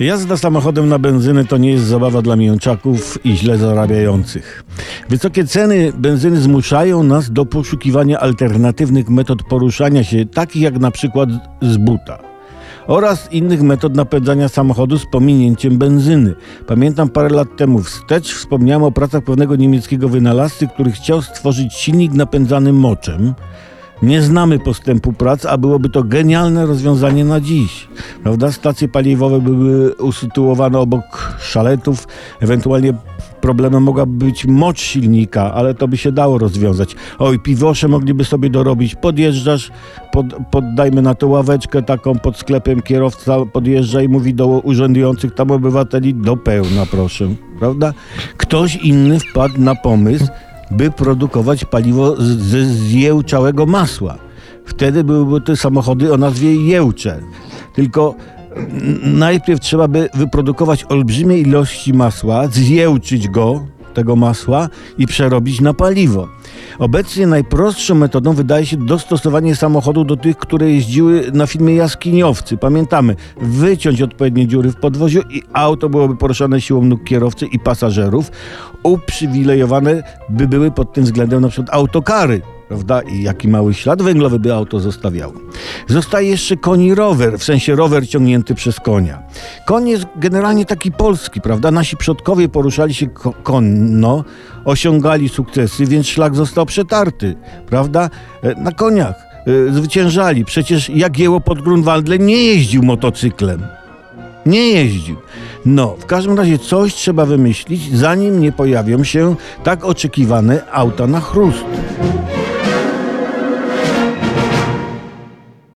Jazda samochodem na benzynę to nie jest zabawa dla mięczaków i źle zarabiających. Wysokie ceny benzyny zmuszają nas do poszukiwania alternatywnych metod poruszania się, takich jak na przykład z buta. Oraz innych metod napędzania samochodu z pominięciem benzyny. Pamiętam parę lat temu wstecz wspomniałem o pracach pewnego niemieckiego wynalazcy, który chciał stworzyć silnik napędzany moczem. Nie znamy postępu prac, a byłoby to genialne rozwiązanie na dziś. Prawda? Stacje paliwowe były usytuowane obok szaletów, ewentualnie problemem mogłaby być mocz silnika, ale to by się dało rozwiązać. Oj, piwosze mogliby sobie dorobić. Podjeżdżasz, pod, poddajmy na to ławeczkę taką pod sklepem, kierowca podjeżdża i mówi do urzędujących tam obywateli do pełna, proszę. Prawda? Ktoś inny wpadł na pomysł, by produkować paliwo ze zjełczałego masła. Wtedy byłyby te samochody o nazwie jełcze. Tylko n- najpierw trzeba by wyprodukować olbrzymie ilości masła, zjełczyć go, tego masła i przerobić na paliwo. Obecnie najprostszą metodą wydaje się dostosowanie samochodu do tych, które jeździły na filmie Jaskiniowcy. Pamiętamy, wyciąć odpowiednie dziury w podwoziu i auto byłoby poruszane siłą nóg kierowcy i pasażerów. Uprzywilejowane by były pod tym względem na przykład autokary. Prawda? I jaki mały ślad węglowy by auto zostawiało. Zostaje jeszcze koni rower, w sensie rower ciągnięty przez konia. Koń jest generalnie taki polski, prawda? Nasi przodkowie poruszali się ko- konno, osiągali sukcesy, więc szlak został przetarty, prawda? E, Na koniach e, zwyciężali. Przecież Jagiełło pod Grunwaldem nie jeździł motocyklem. Nie jeździł. No, w każdym razie coś trzeba wymyślić, zanim nie pojawią się tak oczekiwane auta na chrust.